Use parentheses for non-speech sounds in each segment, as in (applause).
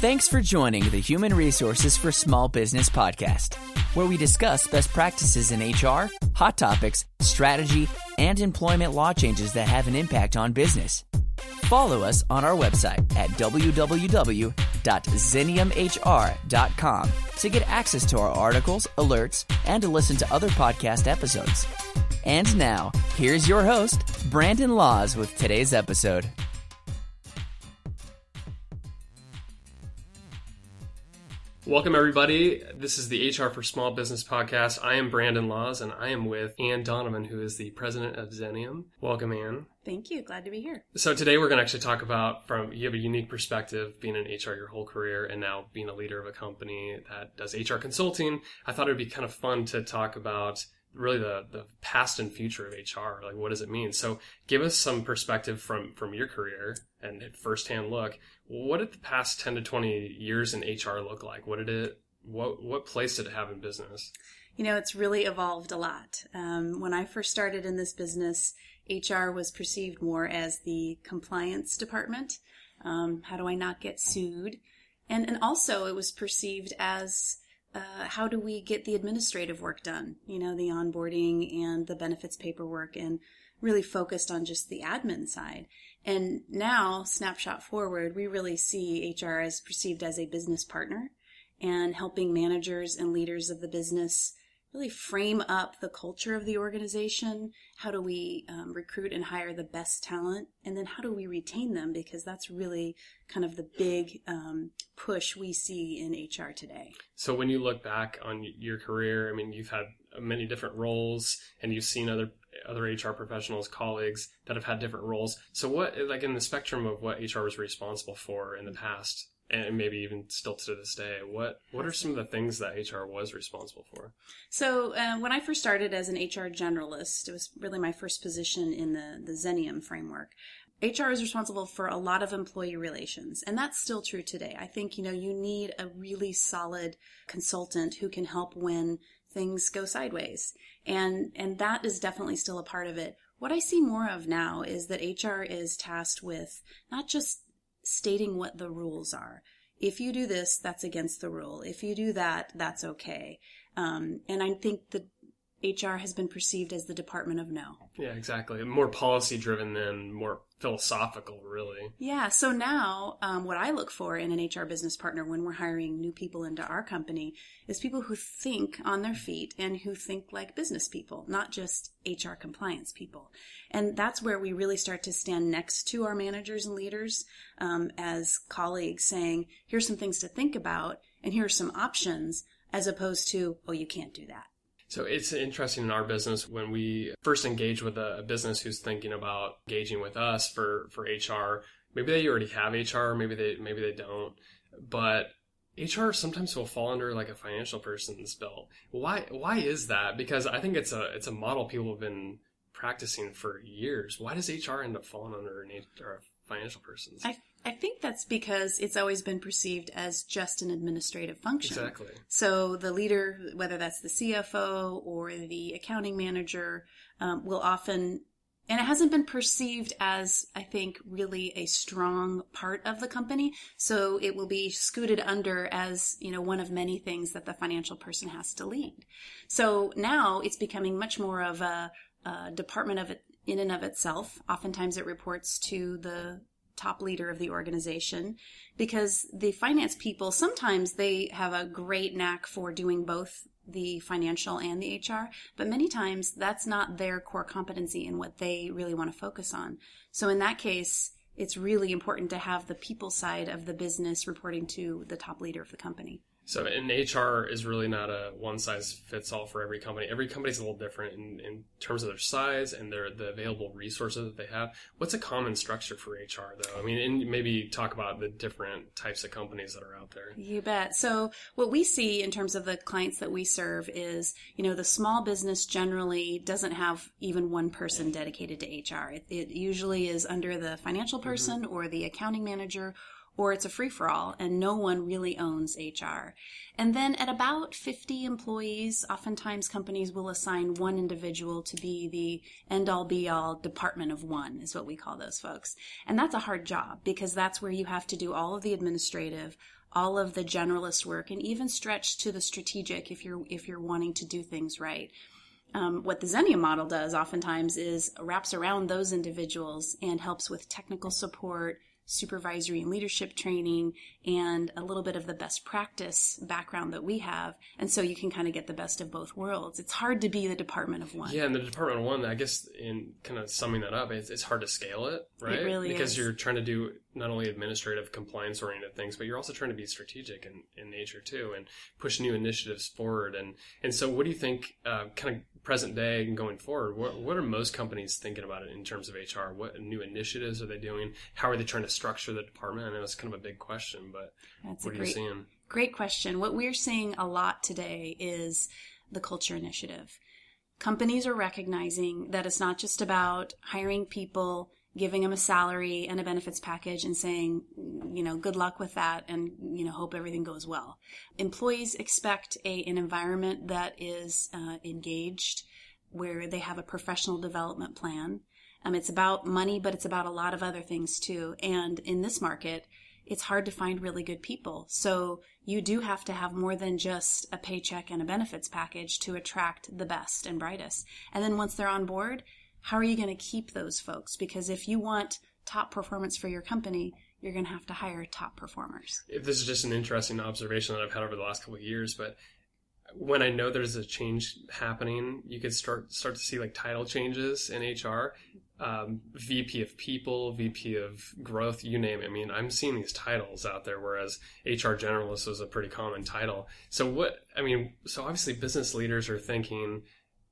Thanks for joining the Human Resources for Small Business podcast, where we discuss best practices in HR, hot topics, strategy, and employment law changes that have an impact on business. Follow us on our website at www.xeniumhr.com to get access to our articles, alerts, and to listen to other podcast episodes. And now, here's your host, Brandon Laws, with today's episode. Welcome, everybody. This is the HR for Small Business podcast. I am Brandon Laws, and I am with Ann Donovan, who is the president of Xenium. Welcome, Ann. Thank you. Glad to be here. So today we're going to actually talk about from you have a unique perspective being in HR your whole career and now being a leader of a company that does HR consulting. I thought it would be kind of fun to talk about really the, the past and future of HR. Like, what does it mean? So give us some perspective from, from your career and firsthand look. What did the past 10 to 20 years in HR look like? What did it, what, what place did it have in business? You know, it's really evolved a lot. Um, when I first started in this business, HR was perceived more as the compliance department. Um, how do I not get sued? And, and also it was perceived as uh, how do we get the administrative work done? You know, the onboarding and the benefits paperwork, and really focused on just the admin side. And now, snapshot forward, we really see HR as perceived as a business partner and helping managers and leaders of the business really frame up the culture of the organization. How do we um, recruit and hire the best talent? And then how do we retain them? Because that's really kind of the big um, push we see in HR today. So when you look back on your career, I mean, you've had many different roles and you've seen other other HR professionals, colleagues that have had different roles. So what, like in the spectrum of what HR was responsible for in the past, and maybe even still to this day what what are some of the things that hr was responsible for so uh, when i first started as an hr generalist it was really my first position in the the xenium framework HR is responsible for a lot of employee relations, and that's still true today. I think, you know, you need a really solid consultant who can help when things go sideways. And and that is definitely still a part of it. What I see more of now is that HR is tasked with not just stating what the rules are. If you do this, that's against the rule. If you do that, that's okay. Um, and I think that HR has been perceived as the department of no. Yeah, exactly. More policy driven than more philosophical, really. Yeah. So now, um, what I look for in an HR business partner when we're hiring new people into our company is people who think on their feet and who think like business people, not just HR compliance people. And that's where we really start to stand next to our managers and leaders um, as colleagues, saying, "Here's some things to think about, and here are some options," as opposed to, "Oh, you can't do that." So it's interesting in our business when we first engage with a, business who's thinking about engaging with us for, for HR. Maybe they already have HR, maybe they maybe they don't, but HR sometimes will fall under like a financial person's belt. Why why is that? Because I think it's a it's a model people have been practicing for years. Why does HR end up falling under an HR, financial person's? I I think that's because it's always been perceived as just an administrative function. Exactly. So the leader, whether that's the CFO or the accounting manager, um, will often, and it hasn't been perceived as, I think, really a strong part of the company. So it will be scooted under as, you know, one of many things that the financial person has to lead. So now it's becoming much more of a, a department of it in and of itself. Oftentimes it reports to the top leader of the organization because the finance people sometimes they have a great knack for doing both the financial and the HR, but many times that's not their core competency and what they really want to focus on. So in that case, it's really important to have the people side of the business reporting to the top leader of the company. So, in HR is really not a one size fits all for every company. Every company is a little different in, in terms of their size and their the available resources that they have. What's a common structure for HR, though? I mean, and maybe talk about the different types of companies that are out there. You bet. So, what we see in terms of the clients that we serve is, you know, the small business generally doesn't have even one person dedicated to HR. It, it usually is under the financial mm-hmm. person mm-hmm. or the accounting manager or it's a free for all and no one really owns HR. And then at about 50 employees, oftentimes companies will assign one individual to be the end all be all department of one, is what we call those folks. And that's a hard job because that's where you have to do all of the administrative, all of the generalist work, and even stretch to the strategic if you're if you're wanting to do things right. Um, what the Xenium model does oftentimes is wraps around those individuals and helps with technical support, supervisory and leadership training and a little bit of the best practice background that we have. And so you can kind of get the best of both worlds. It's hard to be the department of one. Yeah, and the department of one, I guess, in kind of summing that up, it's, it's hard to scale it, right? It really because is. you're trying to do not only administrative compliance oriented things, but you're also trying to be strategic in, in nature too and push new initiatives forward. And, and so what do you think, uh, kind of present day and going forward, what, what are most companies thinking about it in terms of HR? What new initiatives are they doing? How are they trying to structure the department? I know it's kind of a big question, but That's what are you seeing? great question. What we're seeing a lot today is the culture initiative. Companies are recognizing that it's not just about hiring people, giving them a salary and a benefits package and saying, you know, good luck with that and, you know, hope everything goes well. Employees expect a, an environment that is uh, engaged, where they have a professional development plan. Um, it's about money, but it's about a lot of other things too. And in this market, it's hard to find really good people. So you do have to have more than just a paycheck and a benefits package to attract the best and brightest. And then once they're on board, how are you going to keep those folks? Because if you want top performance for your company, you're going to have to hire top performers. If This is just an interesting observation that I've had over the last couple of years, but when I know there's a change happening, you could start start to see like title changes in HR, um, VP of People, VP of Growth, you name it. I mean, I'm seeing these titles out there, whereas HR Generalist was a pretty common title. So what? I mean, so obviously business leaders are thinking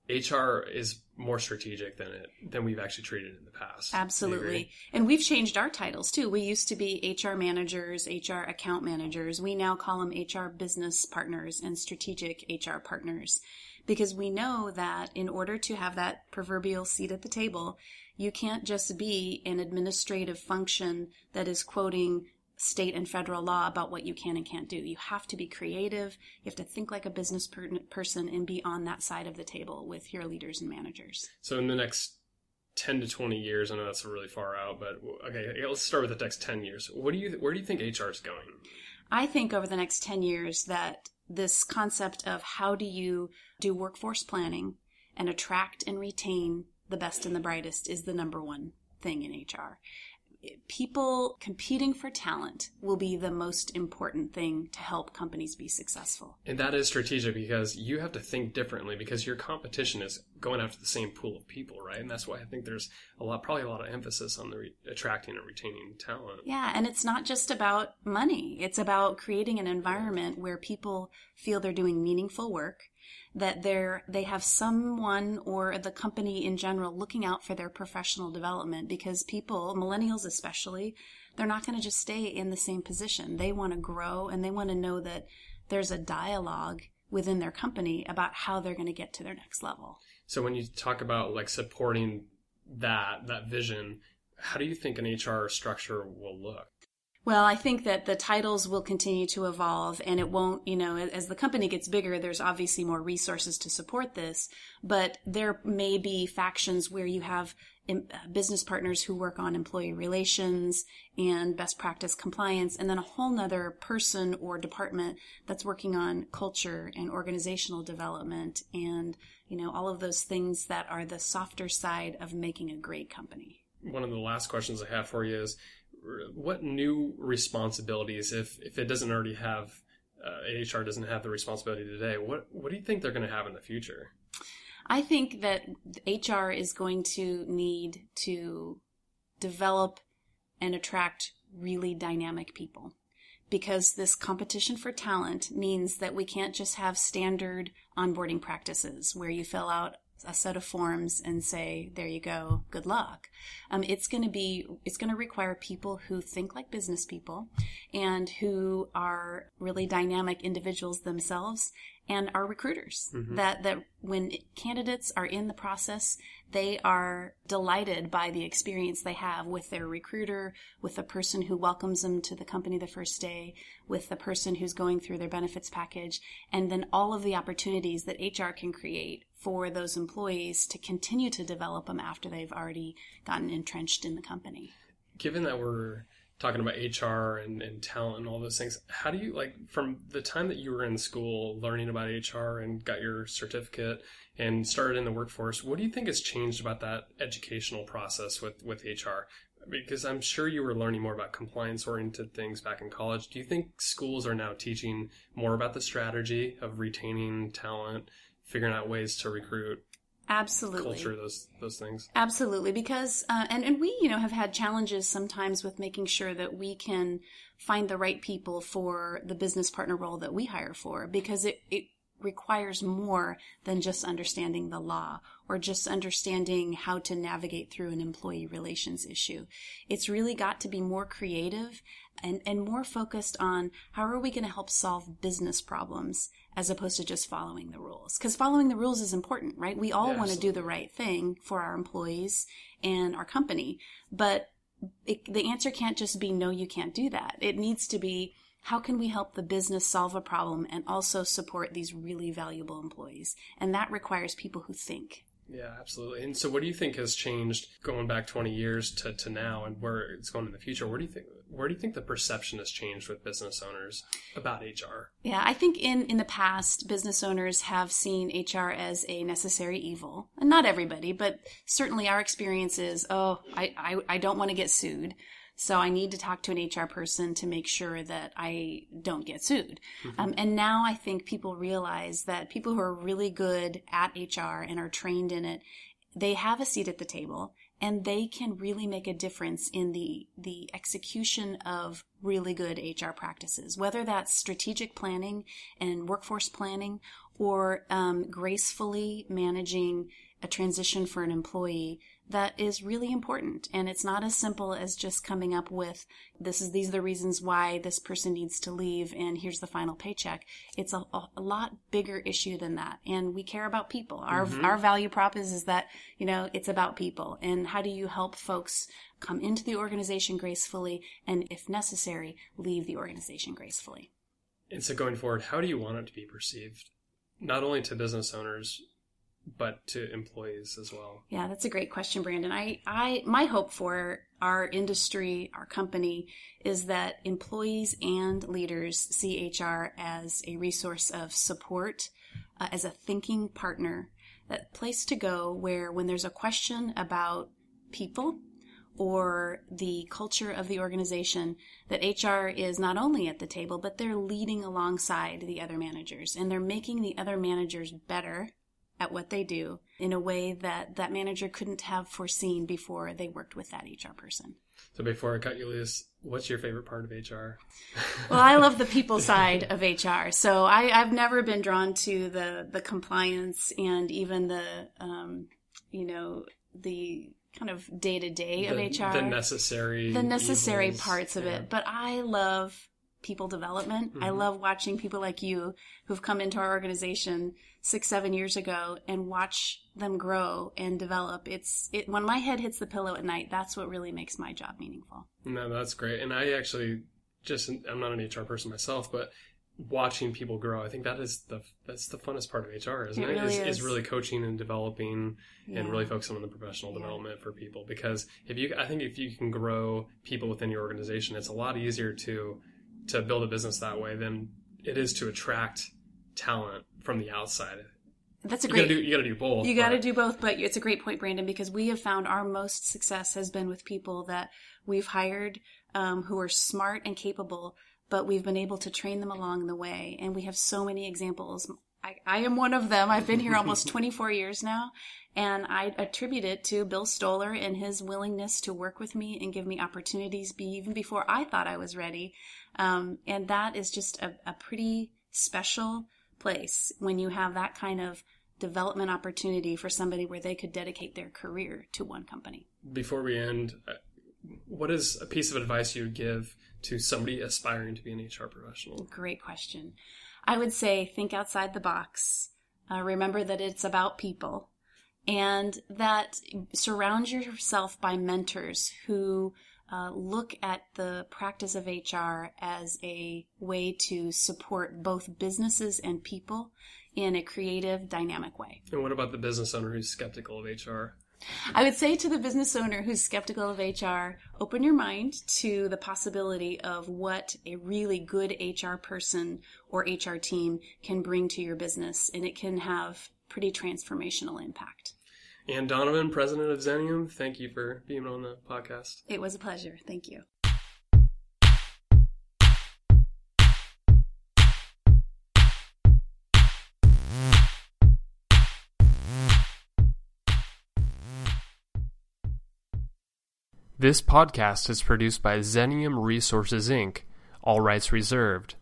HR is more strategic than it than we've actually treated in the past. Absolutely. And we've changed our titles too. We used to be HR managers, HR account managers. We now call them HR business partners and strategic HR partners because we know that in order to have that proverbial seat at the table, you can't just be an administrative function that is quoting state and federal law about what you can and can't do. You have to be creative. You have to think like a business per- person and be on that side of the table with your leaders and managers. So in the next 10 to 20 years, I know that's really far out, but okay, let's start with the next 10 years. What do you where do you think HR is going? I think over the next 10 years that this concept of how do you do workforce planning and attract and retain the best and the brightest is the number one thing in HR. People competing for talent will be the most important thing to help companies be successful. And that is strategic because you have to think differently because your competition is going after the same pool of people, right? And that's why I think there's a lot, probably a lot of emphasis on the re- attracting and retaining talent. Yeah, and it's not just about money. It's about creating an environment where people feel they're doing meaningful work, that they're they have someone or the company in general looking out for their professional development because people, millennials especially, they're not going to just stay in the same position. They want to grow and they want to know that there's a dialogue within their company about how they're going to get to their next level. So when you talk about like supporting that that vision, how do you think an HR structure will look? Well, I think that the titles will continue to evolve and it won't, you know, as the company gets bigger, there's obviously more resources to support this, but there may be factions where you have um, business partners who work on employee relations and best practice compliance, and then a whole nother person or department that's working on culture and organizational development and, you know, all of those things that are the softer side of making a great company. One of the last questions I have for you is what new responsibilities, if if it doesn't already have uh, HR doesn't have the responsibility today, what what do you think they're going to have in the future? I think that HR is going to need to develop and attract really dynamic people because this competition for talent means that we can't just have standard onboarding practices where you fill out a set of forms and say, there you go, good luck. Um, it's going to be, it's going to require people who think like business people and who are really dynamic individuals themselves and our recruiters. Mhm. That that when candidates are in the process, they are delighted by the experience they have with their recruiter, with the person who welcomes them to the company the first day, with the person who's going through their benefits package, and then all of the opportunities that HR can create for those employees to continue to develop them after they've already gotten entrenched in the company. given that we're talking about HR and, and talent and all those things, how do you like from the time that you were in school learning about HR and got your certificate and started in the workforce, what do you think has changed about that educational process with, with HR? Because I'm sure you were learning more about compliance oriented things back in college. Do you think schools are now teaching more about the strategy of retaining talent, figuring out ways to recruit, Absolutely. culture, those those things? Absolutely, because uh, and and we you know have had challenges sometimes with making sure that we can find the right people for the business partner role that we hire for because it it requires more than just understanding the law or just understanding how to navigate through an employee relations issue. It's really got to be more creative and, and more focused on how are we going to help solve business problems as opposed to just following the rules. Because following the rules is important, right? We all Yeah, want to do the right thing for our employees and our company. But it, the answer can't just be no, you can't do that. It needs to be how can we help the business solve a problem and also support these really valuable employees? And that requires people who think. Yeah, absolutely. And so, what do you think has changed going back 20 years to, to now, and where it's going in the future? Where do you think where do you think the perception has changed with business owners about HR? Yeah, I think in, in the past, business owners have seen HR as a necessary evil. And not everybody, but certainly our experience is, oh, I, I, I don't want to get sued. So I need to talk to an HR person to make sure that I don't get sued. Um, and now I think people realize that people who are really good at HR and are trained in it, they have a seat at the table and they can really make a difference in the the execution of really good HR practices, whether that's strategic planning and workforce planning or um, gracefully managing a transition for an employee that is really important. And it's not as simple as just coming up with this is these are the reasons why this person needs to leave and here's the final paycheck. It's a, a lot bigger issue than that. And we care about people. Our mm-hmm. our value prop is is that you know it's about people. And how do you help folks come into the organization gracefully? And if necessary leave the organization gracefully. And so, going forward, how do you want it to be perceived, not only to business owners, but to employees as well? Yeah, that's a great question, Brandon. I, I, my hope for our industry, our company, is that employees and leaders see HR as a resource of support, uh, as a thinking partner, that place to go where when there's a question about people or the culture of the organization, that HR is not only at the table, but they're leading alongside the other managers and they're making the other managers better at what they do in a way that that manager couldn't have foreseen before they worked with that HR person. So, before I cut you loose, what's your favorite part of HR? (laughs) Well, I love the people side of HR, so I, I've never been drawn to the the compliance and even the um, you know the kind of day to day of HR, the necessary, the necessary evils. parts of Yeah. it. But I love people development. I Mhm. love watching people like you who've come into our organization six, seven years ago and watch them grow and develop. It's it when my head hits the pillow at night, that's what really makes my job meaningful. No, that's great. And I actually just I'm not an HR person myself, but watching people grow, I think that is the that's the funnest part of HR, isn't It it? really is, is. is really coaching and developing and really focusing on the professional Yeah. development for people. Because if you I think if you can grow people within your organization, it's a lot easier to to build a business that way than it is to attract talent from the outside. That's a You great gotta do you gotta do both. You got to do both, but it's a great point, Brandon, because we have found our most success has been with people that we've hired um, who are smart and capable, but we've been able to train them along the way. And we have so many examples. I, I am one of them. I've been here almost (laughs) 24 years now, and I attribute it to Bill Stoller and his willingness to work with me and give me opportunities be, even before I thought I was ready. Um, and that is just a, a pretty special place when you have that kind of development opportunity for somebody where they could dedicate their career to one company. before we end, uh, what is a piece of advice you would give to somebody aspiring to be an HR professional? Great question. I would say think outside the box. Uh, remember that it's about people and that surround yourself by mentors who uh, look at the practice of HR as a way to support both businesses and people in a creative, dynamic way. And what about the business owner who's skeptical of HR? I would say to the business owner who's skeptical of HR, open your mind to the possibility of what a really good HR person or HR team can bring to your business, and it can have pretty transformational impact. Ann Donovan, president of Xenium, thank you for being on the podcast. It was a pleasure. Thank you. This podcast is produced by Xenium Resources Inc., all rights reserved.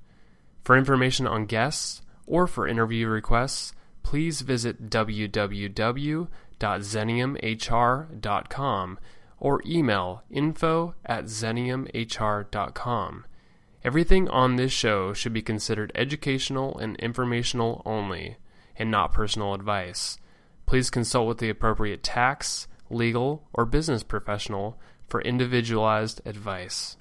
For information on guests or for interview requests, please visit www.xeniumhr.com or email info at xeniumhr.com. Everything on this show should be considered educational and informational only, and not personal advice. Please consult with the appropriate tax, legal, or business professional for individualized advice.